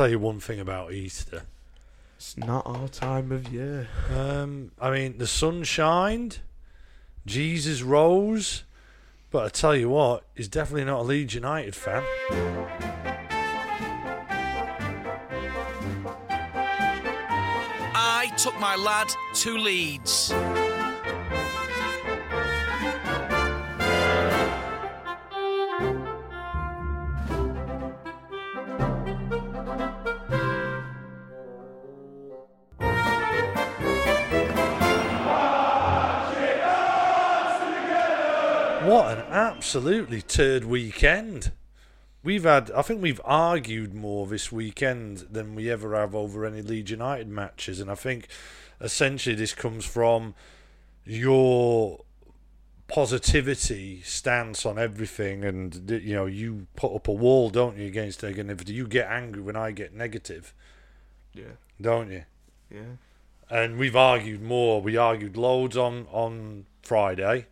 tell you one thing about Easter. It's not our time of year. Um, I mean, the sun shined, Jesus rose, but I tell you what, he's definitely not a Leeds United fan. I took my lad to Leeds. What an absolutely turd weekend. We've had, I think we've argued more this weekend than we ever have over any Leeds United matches, and I think essentially this comes from your positivity stance on everything, and you know you put up a wall, don't you, against negativity? You get angry when I get negative, Yeah. don't you? Yeah. and we've argued more. We argued loads on on Friday,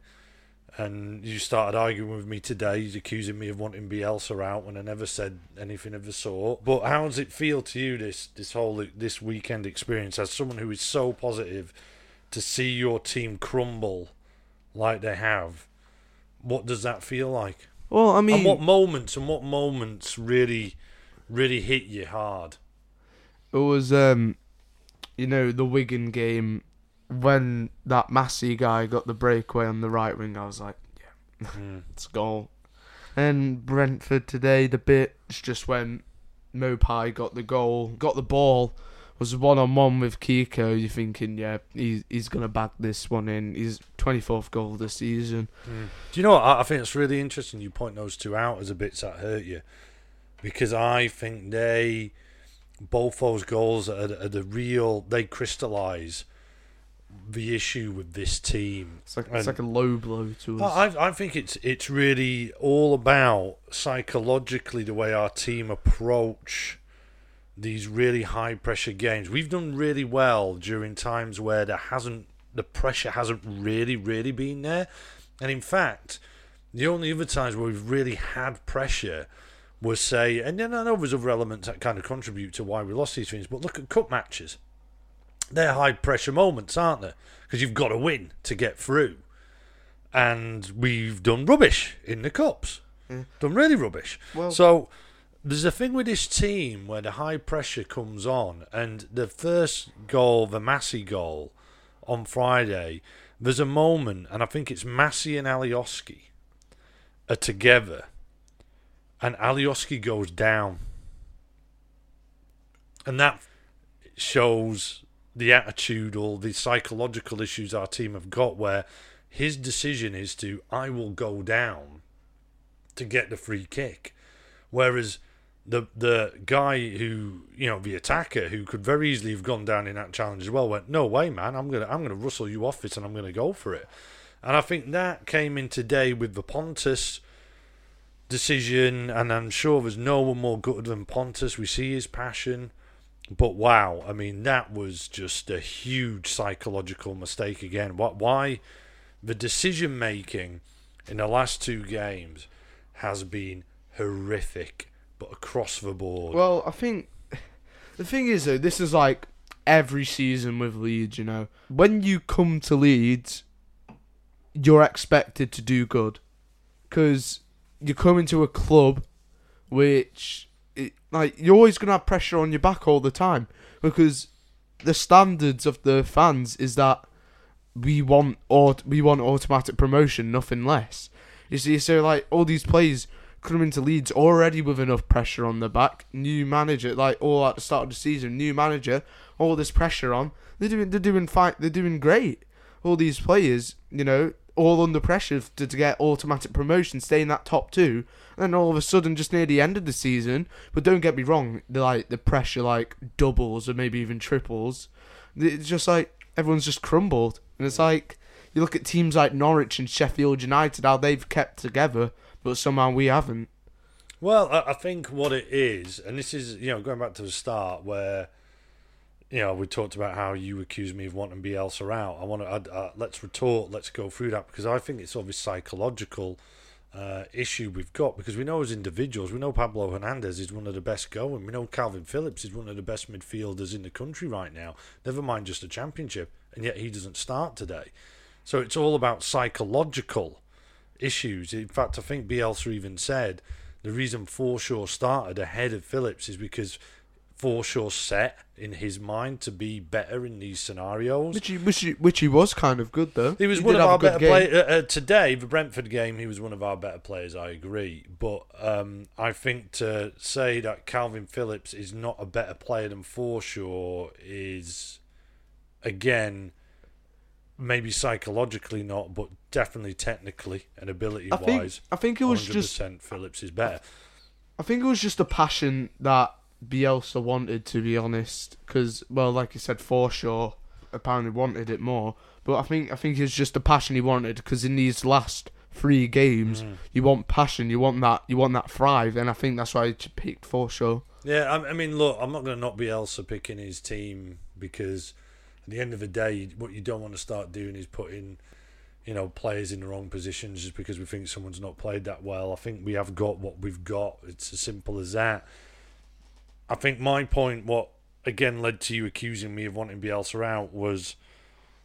and you started arguing with me today, accusing me of wanting Bielsa out when I never said anything of the sort. But how does it feel to you this this whole this weekend experience as someone who is so positive to see your team crumble like they have? What does that feel like? Well, I mean, and what moments and what moments really really hit you hard? it was um, you know, the Wigan game when that Massey guy got the breakaway on the right wing. I was like, yeah, Mm. it's a goal. And Brentford today, the bits just when Maupay got the goal, got the ball, was one on one with Kiko. You're thinking, yeah, he's he's gonna back this one in. His 24th goal this season. Do you know what? I I think it's really interesting you point those two out as a bits that hurt you. Because I think they, both those goals are, are the real, they crystallise the issue with this team. It's like And- it's like a low blow to us. I, I think it's it's really all about psychologically the way our team approach these really high pressure games. We've done really well during times where there hasn't the pressure hasn't really really been there, and in fact, the only other times where we've really had pressure was say, and then I know there's other elements that kind of contribute to why we lost these things. But look at cup matches; they're high pressure moments, aren't they? Because you've got to win to get through and we've done rubbish in the cups. Done really rubbish. Well- so there's a thing with this team where the high pressure comes on, and the first goal, the Massey goal on Friday, there's a moment, and I think it's Massey and Alioski are together, and Alioski goes down, and that shows the attitude or the psychological issues our team have got where his decision is to I will go down to get the free kick. Whereas the the guy who you know, the attacker who could very easily have gone down in that challenge as well went, No way, man, I'm gonna I'm gonna rustle you off it and I'm gonna go for it. And I think that came in today with the Pontus decision and I'm sure there's no one more gutted than Pontus. We see his passion. But wow, I mean, that was just a huge psychological mistake again. What? Why? The decision making in the last two games has been horrific, but across the board. Well, I think the thing is though, this is like every season with Leeds. You know, when you come to Leeds, you're expected to do good because you're coming to a club which, it, like, you're always gonna have pressure on your back all the time because the standards of the fans is that we want or we want automatic promotion, nothing less. You see, so like all these players coming into Leeds already with enough pressure on the back. New manager, like all at the start of the season, new manager, all this pressure on. They're doing, they're doing fine. They're doing great. All these players, you know, all under pressure to, to get automatic promotion, stay in that top two, and then all of a sudden, just near the end of the season. But don't get me wrong, the like the pressure like doubles or maybe even triples. It's just like everyone's just crumbled, and it's like you look at teams like Norwich and Sheffield United, how they've kept together, but somehow we haven't. Well, I, I think what it is, and this is, you know, going back to the start where, you know, we talked about how you accused me of wanting Bielsa out. I want to, uh, let's retort, let's go through that because I think it's obviously psychological uh, issue we've got because we know as individuals, we know Pablo Hernandez is one of the best going. We know Kalvin Phillips is one of the best midfielders in the country right now. Never mind just a championship, and yet he doesn't start today. So it's all about psychological issues. In fact, I think Bielsa even said the reason Forshaw started ahead of Phillips is because Forshaw set in his mind to be better in these scenarios. Which he, which he, which he was kind of good though. He was He one of our better players uh, uh, today. The Brentford game, he was one of our better players. I agree, but um, I think to say that Kalvin Phillips is not a better player than Forshaw is again maybe psychologically not, but definitely technically and ability I think wise. I think it was just Phillips is better. I think it was just a passion that Bielsa wanted, to be honest. Because, well, like you said, Forshaw apparently wanted it more. But I think I think it's just a passion he wanted. Because in these last three games, Mm. you want passion, you want that, you want that thrive, and I think that's why he picked Forshaw. Yeah, I, I mean, look, I'm not going to not Bielsa picking his team because at the end of the day, what you don't want to start doing is putting, you know, players in the wrong positions just because we think someone's not played that well. I think we have got what we've got. It's as simple as that. I think my point, what again led to you accusing me of wanting Bielsa out, was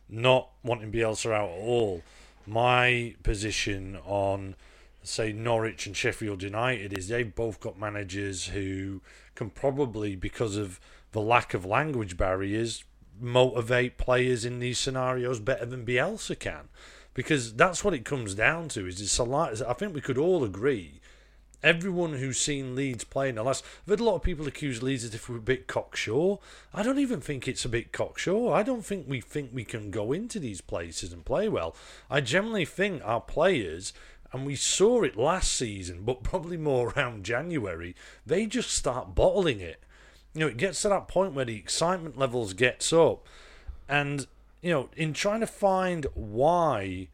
not wanting Bielsa out at all. My position on, say, Norwich and Sheffield United is they've both got managers who can probably, because of the lack of language barriers, motivate players in these scenarios better than Bielsa can. Because that's what it comes down to. Is it's a lot. I think we could all agree everyone who's seen Leeds play in the last. I've heard a lot of people accuse Leeds as if we're a bit cocksure. I don't even think it's a bit cocksure. I don't think we think we can go into these places and play well. I generally think our players, and we saw it last season, but probably more around January, they just start bottling it. You know, it gets to that point where the excitement levels gets up, and you know, in trying to find why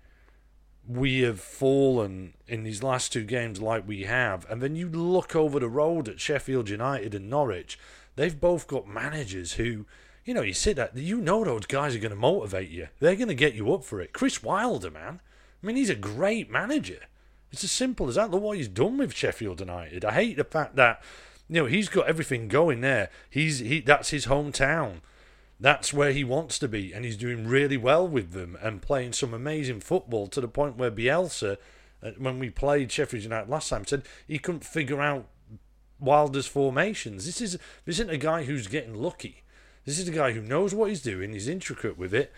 we have fallen in these last two games like we have, and then you look over the road at Sheffield United and Norwich, they've both got managers who, you know, you sit there, you know those guys are going to motivate you. They're going to get you up for it. Chris Wilder, man. I mean, he's a great manager. It's as simple as that. Look what he's done with Sheffield United. I hate the fact that, you know, he's got everything going there. He's he that's his hometown. That's where he wants to be, and he's doing really well with them and playing some amazing football to the point where Bielsa, uh, when we played Sheffield United last time, said he couldn't figure out Wilder's formations. This is this isn't a guy who's getting lucky. This is a guy who knows what he's doing. He's intricate with it,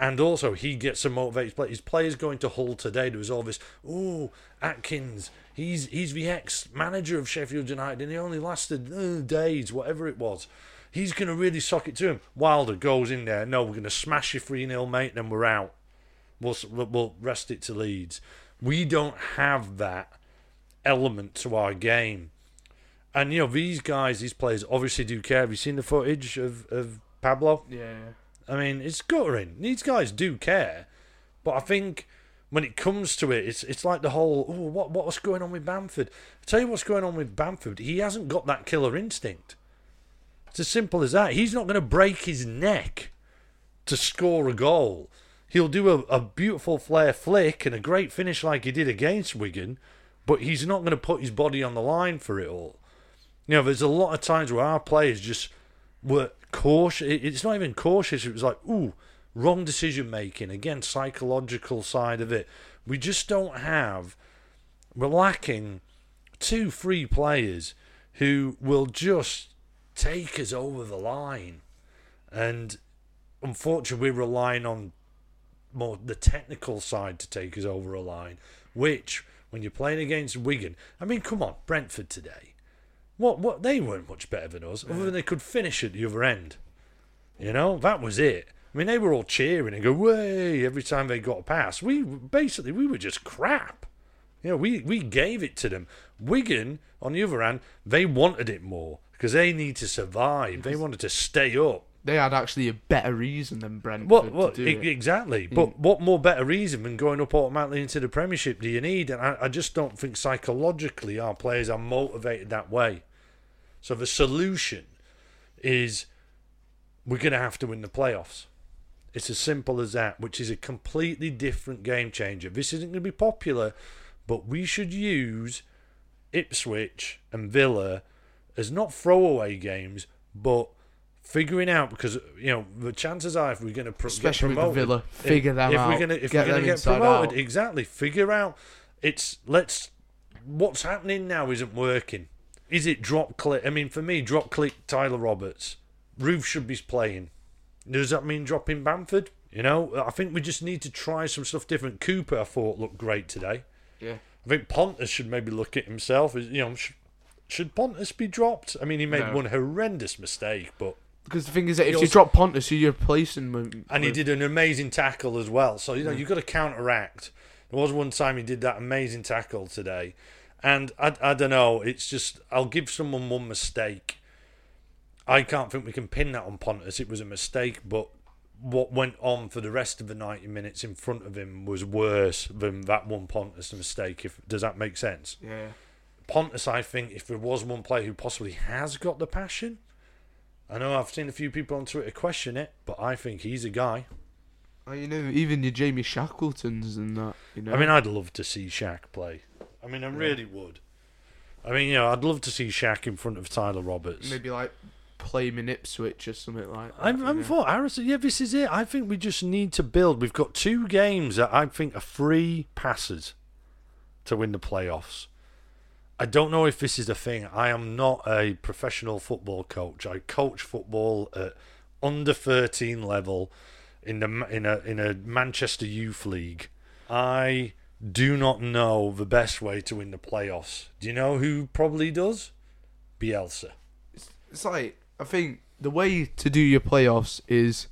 and also he gets some motivated play. His players going to Hull today. There was all this. Oh, Adkins. He's he's the ex manager of Sheffield United, and he only lasted uh, days, whatever it was. He's going to really sock it to him. Wilder goes in there. No, we're going to smash you 3 0, mate, then we're out. We'll, we'll rest it to Leeds. We don't have that element to our game. And, you know, these guys, these players obviously do care. Have you seen the footage of, of Pablo? Yeah. I mean, it's guttering. These guys do care. But I think when it comes to it, it's it's like the whole, oh, what, what's going on with Bamford? i tell you what's going on with Bamford. He hasn't got that killer instinct. It's as simple as that. He's not going to break his neck to score a goal. He'll do a, a beautiful flare flick and a great finish like he did against Wigan, but he's not going to put his body on the line for it all. You know, there's a lot of times where our players just were cautious. It's not even cautious. It was like, ooh, wrong decision making. Again, psychological side of it. We just don't have. We're lacking two free players who will just take us over the line. And unfortunately, we're relying on more the technical side to take us over a line, which, when you're playing against Wigan, I mean, come on, Brentford today. What, what, they weren't much better than us, other than they could finish at the other end. You know, that was it. I mean, they were all cheering and go, way, every time they got a pass. We basically, we were just crap. You know, we, we gave it to them. Wigan, on the other hand, they wanted it more because they need to survive. They wanted to stay up. They had actually a better reason than Brentford What? What? to do e- exactly. Mm. But what more better reason than going up automatically into the Premiership do you need? And I, I just don't think psychologically our players are motivated that way. So the solution is we're going to have to win the playoffs. It's as simple as that, which is a completely different game changer. This isn't going to be popular, but we should use Ipswich and Villa as not throwaway games, but figuring out because you know the chances are if we're going to pro- Especially get with promoted, Villa, figure if, them if out. We're gonna, if we're going to get promoted, out. exactly. Figure out. It's let's. What's happening now isn't working. Is it drop Klich? I mean, for me, drop Klich Tyler Roberts. Roofe should be playing. Does that mean dropping Bamford? You know, I think we just need to try some stuff different. Cooper, I thought looked great today. Yeah. I think Pontus should maybe look at himself. You know, should, should Pontus be dropped? I mean, he made No. one horrendous mistake, but Because the thing is that if He you drop Pontus, you're replacing him and he did an amazing tackle as well. So you know Yeah. you've got to counteract. There was one time he did that amazing tackle today, and I, I don't know. It's just I'll give someone one mistake. I can't think we can pin that on Pontus. It was a mistake, but what went on for the rest of the ninety minutes in front of him was worse than that one Pontus mistake. If does that make sense? Yeah. Pontus, I think, if there was one player who possibly has got the passion, I know I've seen a few people on Twitter question it, but I think he's a guy. Oh, you know, even your Jamie Shackletons and that. You know. I mean, I'd love to see Shaq play. I mean, I really would. I mean, you know, I'd love to see Shaq in front of Tyler Roberts. maybe like play him in Ipswich or something like that. I'm, I'm know. for Harrison. Yeah, this is it. I think we just need to build. We've got two games that I think are free passes to win the playoffs. I don't know if this is a thing. I am not a professional football coach. I coach football at under 13 level in the in a in a Manchester Youth League. I do not know the best way to win the playoffs. Do you know who probably does? Bielsa. It's like I think the way to do your playoffs is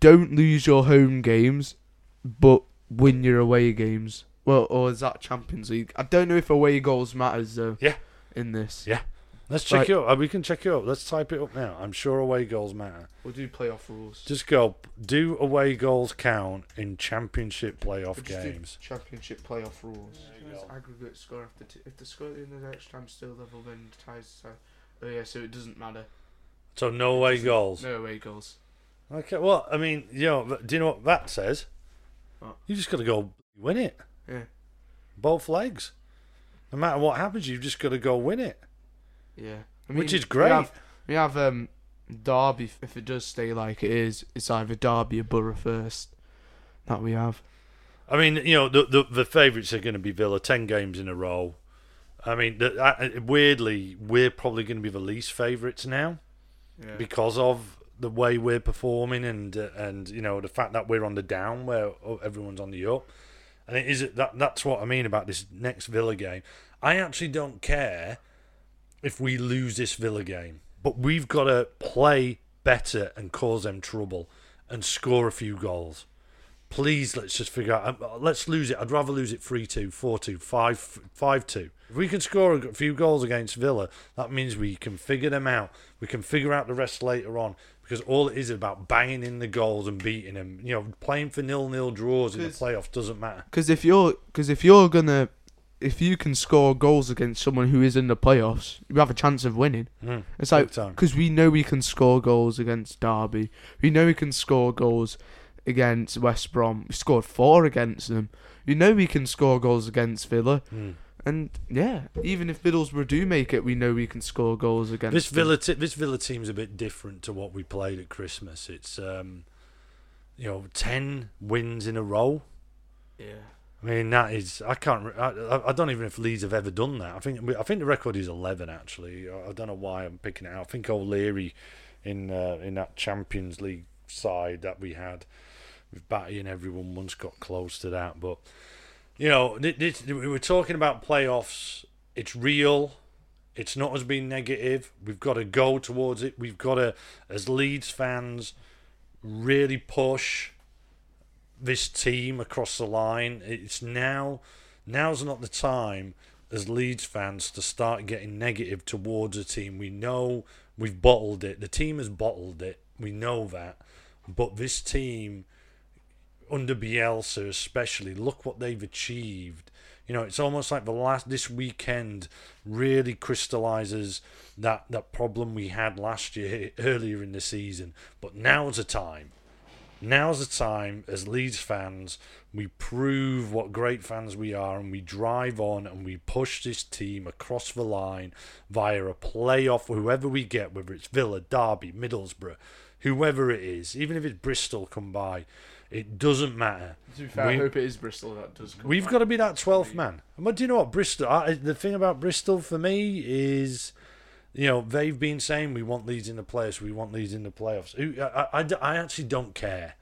don't lose your home games, but win your away games. Well, or is that Champions League? I don't know if away goals matters though. Yeah. In this, Yeah. Let's check Right. it up. Uh, We can check it up. Let's type it up now. I'm sure away goals matter. we'll do playoff rules. Just go. Do away goals count in championship playoff We'll just do games? Championship playoff rules. There you go. Aggregate score after t- if the score in the next time still level, then ties. So, oh yeah, so it doesn't matter. So no away goals. No away goals. Okay. Well, I mean, you know, do you know what that says? What? You just got to go win it. Yeah. Both legs. No matter what happens, you've just got to go win it, Yeah. I which is great. We have, we have um, Derby. If it does stay like it is, it's either Derby or Borough first. That we have. I mean, you know, the the, the favourites are going to be Villa, ten games in a row. I mean, the, I, weirdly, we're probably going to be the least favourites now. Yeah. because of the way we're performing and uh, and you know the fact that we're on the down where everyone's on the up. And it is that that's what I mean about this next Villa game. I actually don't care if we lose this Villa game, but we've got to play better and cause them trouble and score a few goals. Please, let's just figure out. uh, Let's lose it. I'd rather lose it 3 2, 4 2, 5 5 2. If we can score a few goals against Villa, that means we can figure them out. We can figure out the rest later on because all it is about banging in the goals and beating them. You know, playing for nil nil draws in the 'Cause- playoffs doesn't matter. Because if you're, because if you're gonna, if you can score goals against someone who is in the playoffs, you have a chance of winning. Mm, It's like because we know we can score goals against Derby. We know we can score goals against West Brom. We scored four against them. You know we can score goals against Villa. Mm. And yeah, even if Middlesbrough do make it, we know we can score goals against This them. Villa, t- this Villa team's a bit different to what we played at Christmas. It's um, you know, ten wins in a row. Yeah. I mean, that is I can't. I, I- I don't even know if Leeds have ever done that. I think I think the record is eleven. Actually, I I don't know why I'm picking it out. I think O'Leary in uh, in that Champions League side that we had with Batty and everyone once got close to that. But you know, thi- this, we were talking about playoffs. It's real. It's not as being negative. We've got to go towards it. We've got to, as Leeds fans, really push this team across the line. It's now now's not the time as Leeds fans to start getting negative towards a team. We know we've bottled it. The team has bottled it. We know that. But this team under Bielsa especially, look what they've achieved. You know, it's almost like the last this weekend really crystallizes that that problem we had last year earlier in the season. But now's the time. Now's the time as Leeds fans, we prove what great fans we are and we drive on and we push this team across the line via a playoff, whoever we get, whether it's Villa, Derby, Middlesbrough, whoever it is, even if it's Bristol come by, it doesn't matter. To be fair, We- I hope it is Bristol that does. Come We've back. got to be that 12th man. But do you know what? Bristol, I, the thing about Bristol for me is, you know, they've been saying we want Leeds in the playoffs, we want Leeds in the playoffs. I, I, I actually don't care.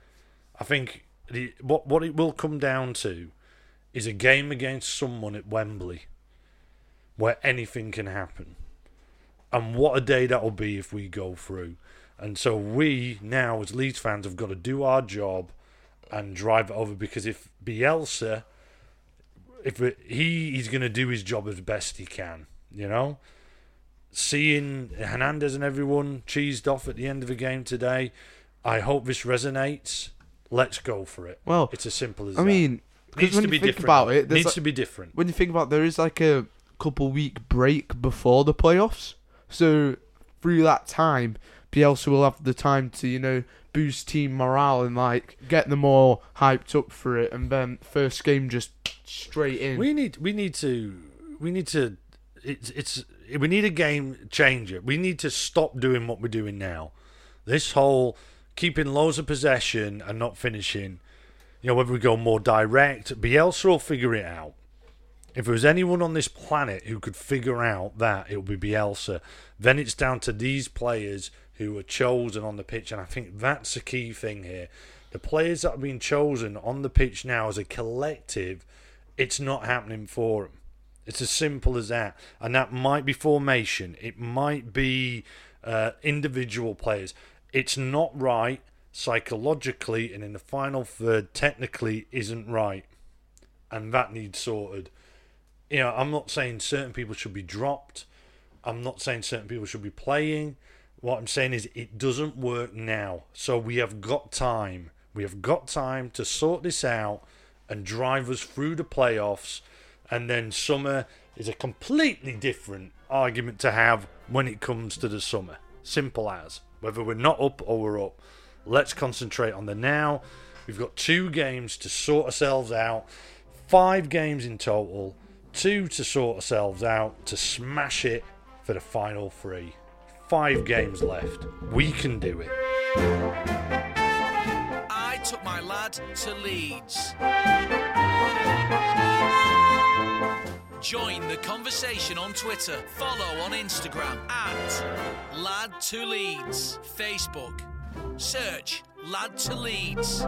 I think the, what, what it will come down to is a game against someone at Wembley where anything can happen. And what a day that'll be if we go through. And so we now, as Leeds fans, have got to do our job and drive it over because if Bielsa, if it, he he's going to do his job as best he can, you know. Seeing Hernandez and everyone cheesed off at the end of the game today, I hope this resonates. Let's go for it. Well, It's as simple as I that. mean, 'cause needs when to you think different. about it, there's needs like- to be different. when you think about, there is like a couple week break before the playoffs. So through that time, Bielsa will have the time to you know boost team morale and like get them all hyped up for it, and then first game just straight in. We need we need to we need to it's it's we need a game changer. We need to stop doing what we're doing now. This whole keeping loads of possession and not finishing. You know, whether we go more direct, Bielsa will figure it out. If there was anyone on this planet who could figure out that, it would be Bielsa. Then it's down to these players who were chosen on the pitch, and I think that's the key thing here. The players that have been chosen on the pitch now as a collective, it's not happening for them. It's as simple as that. And that might be formation, it might be uh, individual players. It's not right psychologically, and in the final third, technically, isn't right. And that needs sorted. You know, I'm not saying certain people should be dropped. I'm not saying certain people should be playing. What I'm saying is it doesn't work now. So we have got time. We have got time to sort this out and drive us through the playoffs. And then summer is a completely different argument to have when it comes to the summer. Simple as. Whether we're not up or we're up. Let's concentrate on the now. We've got two games to sort ourselves out. Five games in total. Two to sort ourselves out to smash it for the final three. Five games left. We can do it. I took my lad to Leeds. Join the conversation on Twitter. Follow on Instagram at Lad to Leeds. Facebook. Search Lad to Leeds.